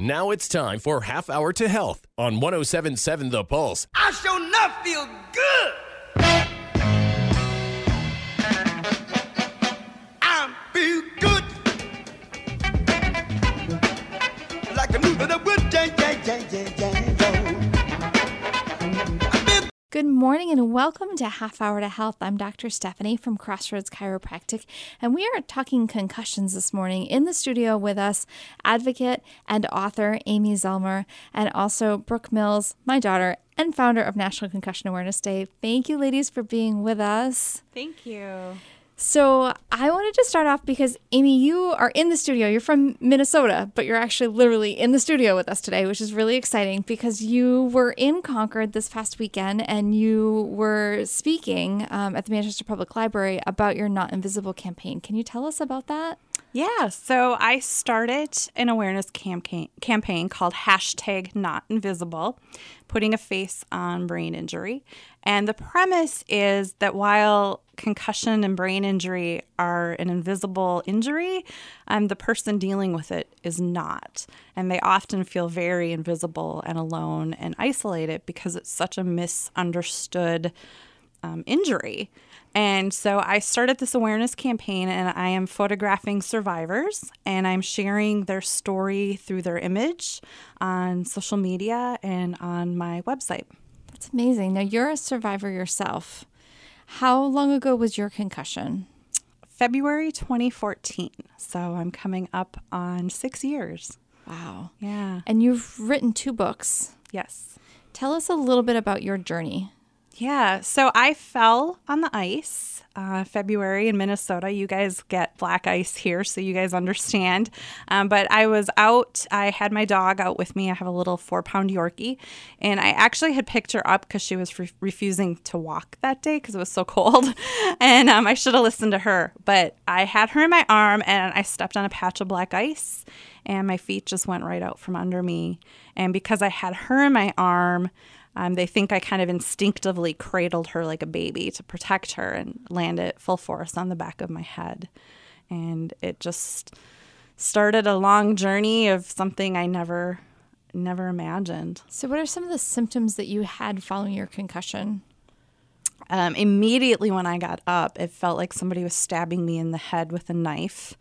Now it's time for Half Hour to Health on 1077 The Pulse. I sure enough feel good. Good morning and welcome to Half Hour to Health. I'm Dr. Stephanie from Crossroads Chiropractic, and we are talking concussions this morning. In the studio with us, advocate and author Amy Zellmer, and also Brooke Mills, my daughter, and founder of National Concussion Awareness Day. Thank you, ladies, for being with us. Thank you. So, I wanted to start off because, Amy, you are in the studio. You're from Minnesota, but you're actually literally in the studio with us today, which is really exciting because you were in Concord this past weekend and you were speaking um, at the Manchester Public Library about your Not Invisible campaign. Can you tell us about that? Yeah, so I started an awareness campaign campaign called hashtag Not Invisible, putting a face on brain injury. And the premise is that while concussion and brain injury are an invisible injury, um, the person dealing with it is not. And they often feel very invisible and alone and isolated because it's such a misunderstood um, injury. And so I started this awareness campaign, and I am photographing survivors and I'm sharing their story through their image on social media and on my website. That's amazing. Now, you're a survivor yourself. How long ago was your concussion? February 2014. So I'm coming up on six years. Wow. Yeah. And you've written two books. Yes. Tell us a little bit about your journey. Yeah. So I fell on the ice uh, February in Minnesota. You guys get black ice here, so you guys understand. Um, but I was out. I had my dog out with me. I have a little four pound Yorkie. And I actually had picked her up because she was re- refusing to walk that day because it was so cold. and um, I should have listened to her. But I had her in my arm and I stepped on a patch of black ice and my feet just went right out from under me. And because I had her in my arm, um, they think I kind of instinctively cradled her like a baby to protect her and land it full force on the back of my head. And it just started a long journey of something I never, never imagined. So, what are some of the symptoms that you had following your concussion? Um, immediately when I got up, it felt like somebody was stabbing me in the head with a knife.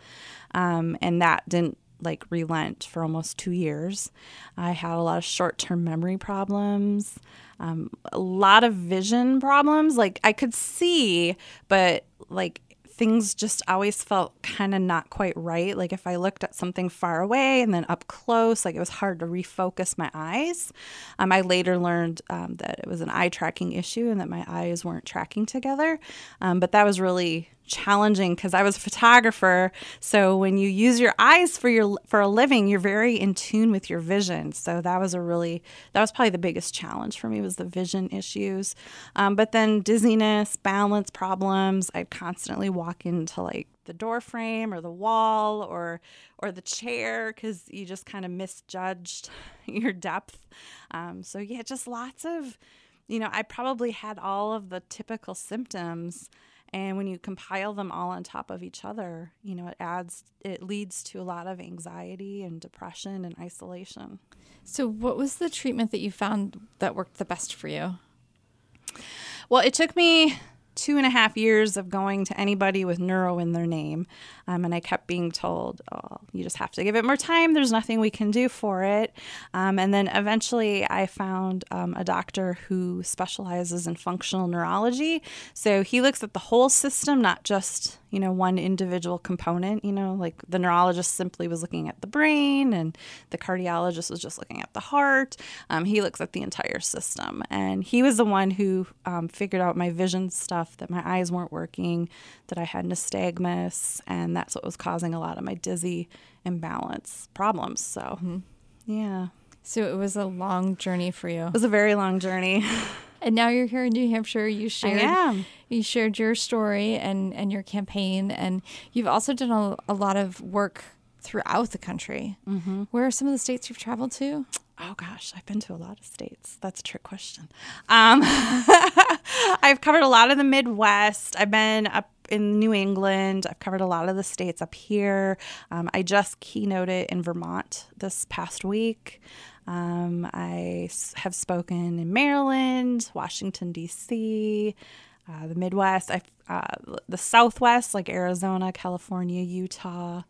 Um, and that didn't like relent for almost two years. I had a lot of short term memory problems, um, a lot of vision problems. Like I could see, but like things just always felt kind of not quite right. Like if I looked at something far away and then up close, like it was hard to refocus my eyes. Um, I later learned um, that it was an eye tracking issue and that my eyes weren't tracking together. Um, but that was really challenging because I was a photographer. So when you use your eyes for your for a living, you're very in tune with your vision. So that was a really that was probably the biggest challenge for me was the vision issues. Um, but then dizziness, balance problems. I'd constantly walk into like the door frame or the wall or or the chair because you just kind of misjudged your depth. Um, so yeah, just lots of you know I probably had all of the typical symptoms and when you compile them all on top of each other you know it adds it leads to a lot of anxiety and depression and isolation So, what was the treatment that you found that worked the best for you? well it took me two and a half years of going to anybody with neuro in their name um, and i kept being told oh you just have to give it more time. There's nothing we can do for it. Um, and then eventually i found um, a doctor who specializes in functional neurology. So he looks at the whole system not just you know one individual component you know like the neurologist simply was looking at the brain and the cardiologist was just looking at the heart. Um, he looks at the entire system. And he was the one who um, figured out my vision stuff that my eyes weren't working that i had nystagmus and that's what was causing a lot of my dizzy imbalance problems so yeah So, it was a long journey for you. it was a very long journey And now you're here in New Hampshire. You shared you shared your story and and your campaign, and you've also done a, a lot of work throughout the country. Mm-hmm. Where are some of the states you've traveled to? Oh gosh, I've been to a lot of states. That's a trick question. Um, I've covered a lot of the Midwest. I've been up in New England. I've covered a lot of the states up here. Um, I just keynoted in Vermont this past week. Um, I have spoken in Maryland, Washington, D.C., uh, the Midwest, I, uh, the Southwest, like Arizona, California, Utah.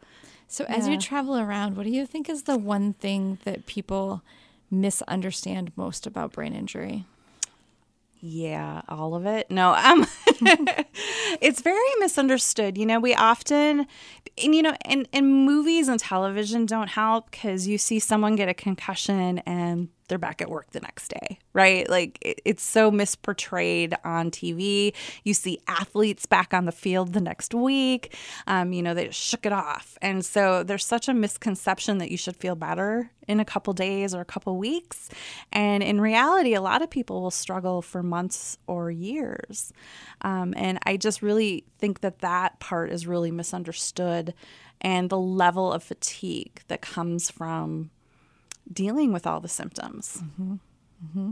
So, as yeah. you travel around, what do you think is the one thing that people misunderstand most about brain injury? Yeah, all of it. No, um it's very misunderstood. You know, we often and you know, and, and movies and television don't help because you see someone get a concussion and they're back at work the next day, right? Like it, it's so misportrayed on TV. You see athletes back on the field the next week. Um, you know, they shook it off. And so there's such a misconception that you should feel better in a couple days or a couple weeks. And in reality, a lot of people will struggle for months or years. Um, and I just really think that that part is really misunderstood and the level of fatigue that comes from dealing with all the symptoms. Mm-hmm. Mm-hmm.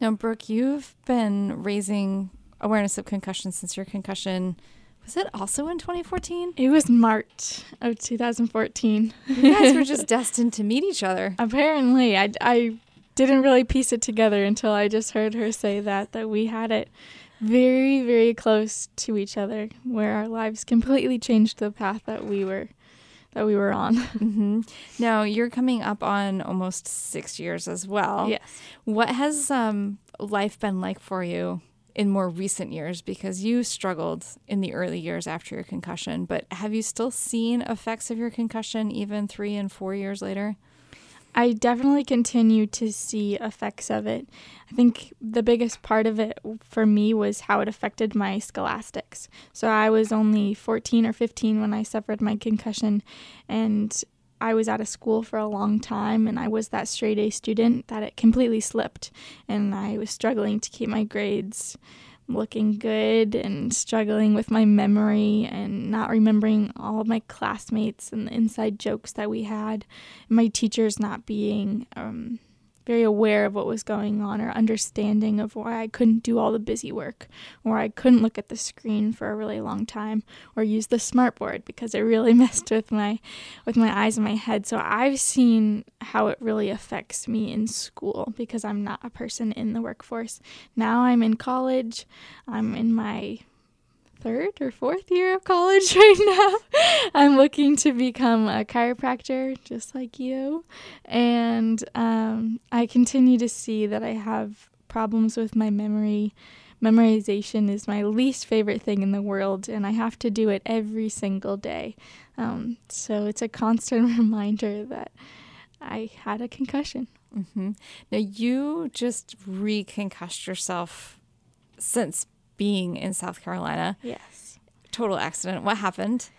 Now, Brooke, you've been raising awareness of concussion since your concussion. Was it also in 2014? It was March of 2014. You guys were just destined to meet each other. Apparently, I, I didn't really piece it together until I just heard her say that that we had it very very close to each other where our lives completely changed the path that we were that we were on. mm-hmm. Now you're coming up on almost six years as well. Yes. What has um, life been like for you in more recent years? Because you struggled in the early years after your concussion, but have you still seen effects of your concussion even three and four years later? I definitely continue to see effects of it. I think the biggest part of it for me was how it affected my scholastics. So I was only 14 or 15 when I suffered my concussion, and I was out of school for a long time, and I was that straight A student that it completely slipped, and I was struggling to keep my grades looking good and struggling with my memory and not remembering all of my classmates and the inside jokes that we had, my teachers not being um, very aware of what was going on or understanding of why I couldn't do all the busy work or I couldn't look at the screen for a really long time or use the smartboard because it really messed with my with my eyes and my head. So I've seen how it really affects me in school because I'm not a person in the workforce. Now I'm in college. I'm in my third or fourth year of college right now. I'm looking to become a chiropractor, just like you. And um, I continue to see that I have problems with my memory. Memorization is my least favorite thing in the world, and I have to do it every single day. Um, so it's a constant reminder that I had a concussion. Mm-hmm. Now, you just reconcussed yourself since being in South Carolina. Yes. Total accident. What happened?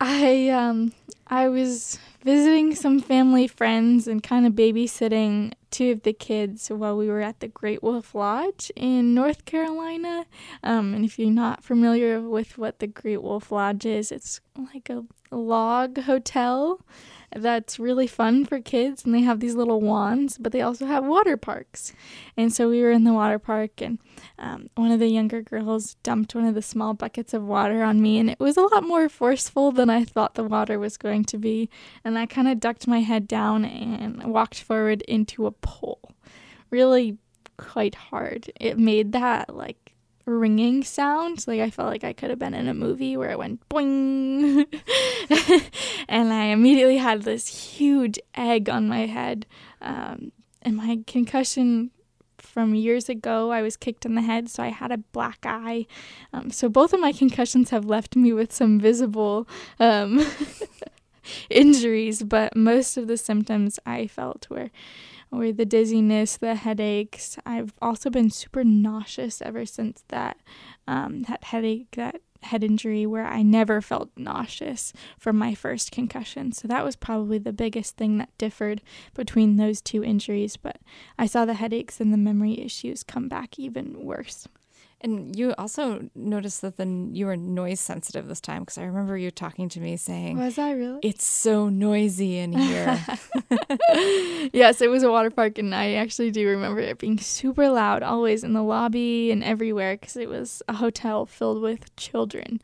I um I was visiting some family friends and kind of babysitting two of the kids while we were at the Great Wolf Lodge in North Carolina. Um, and if you're not familiar with what the Great Wolf Lodge is, it's like a log hotel that's really fun for kids and they have these little wands but they also have water parks. And so we were in the water park and um, one of the younger girls dumped one of the small buckets of water on me and it was a lot more forceful than i thought the water was going to be. And i kind of ducked my head down and walked forward into a pole really quite hard. It made that like ringing sound. Like I felt like I could have been in a movie where it went boing. and I immediately had this huge egg on my head. Um, and my concussion from years ago, I was kicked in the head, so I had a black eye. Um, so both of my concussions have left me with some visible um, injuries, but most of the symptoms I felt were or the dizziness, the headaches. I've also been super nauseous ever since that um, that headache, that head injury, where I never felt nauseous from my first concussion. So that was probably the biggest thing that differed between those two injuries. But I saw the headaches and the memory issues come back even worse. And you also noticed that the you were noise sensitive this time because I remember you talking to me saying Was I really? it's so noisy in here. yes, it was a water park, and I actually do remember it being super loud, always in the lobby and everywhere, because it was a hotel filled with children.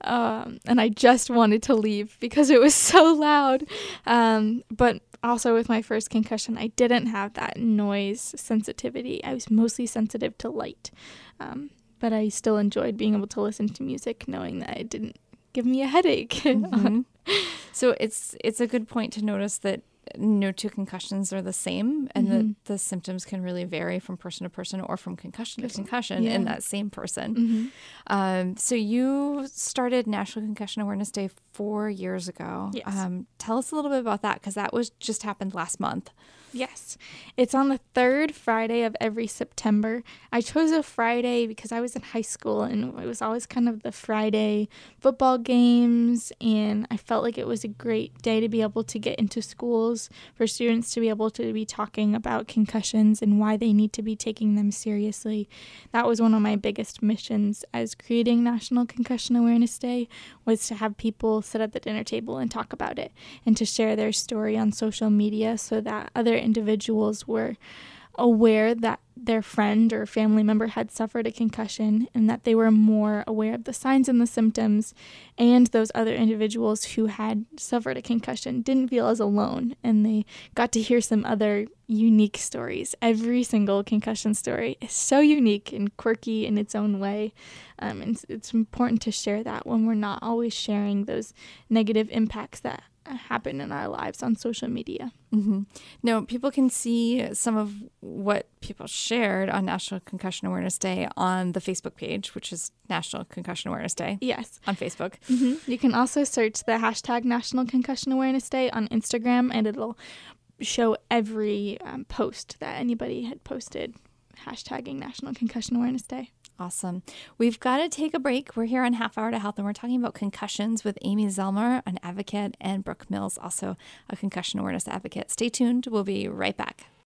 Um, and I just wanted to leave because it was so loud. Um, but also, with my first concussion, I didn't have that noise sensitivity. I was mostly sensitive to light. Um, but I still enjoyed being able to listen to music, knowing that it didn't give me a headache. Mhm. So it's it's a good point to notice that no two concussions are the same and that Mhm. the symptoms can really vary from person to person or from concussion to Person- concussion in that same person. Mhm. Um, so you started National Concussion Awareness Day four years ago. Yes. Um, tell us a little bit about that because that was just happened last month. Yes. It's on the third Friday of every September. I chose a Friday because I was in high school and it was always kind of the Friday football games. And I felt like it was a great day to be able to get into schools for students to be able to be talking about concussions and why they need to be taking them seriously. That was one of my biggest missions as creating National Concussion Awareness Day was to have people sit at the dinner table and talk about it and to share their story on social media so that other individuals were aware that their friend or family member had suffered a concussion and that they were more aware of the signs and the symptoms and those other individuals who had suffered a concussion didn't feel as alone and they got to hear some other unique stories. Every single concussion story is so unique and quirky in its own way um, and it's, it's important to share that when we're not always sharing those negative impacts that happen in our lives on social media Mm-hmm. No, people can see some of what people shared on National Concussion Awareness Day on the Facebook page, which is National Concussion Awareness Day yes on Facebook. hmm You can also search the hashtag National Concussion Awareness Day on Instagram, and it'll show every um, post that anybody had posted hashtagging National Concussion Awareness Day. Awesome. We've got to take a break. We're here on Half Hour to Health, and we're talking about concussions with Amy Zellmer, an advocate, and Brooke Mills, also a concussion awareness advocate. Stay tuned. We'll be right back.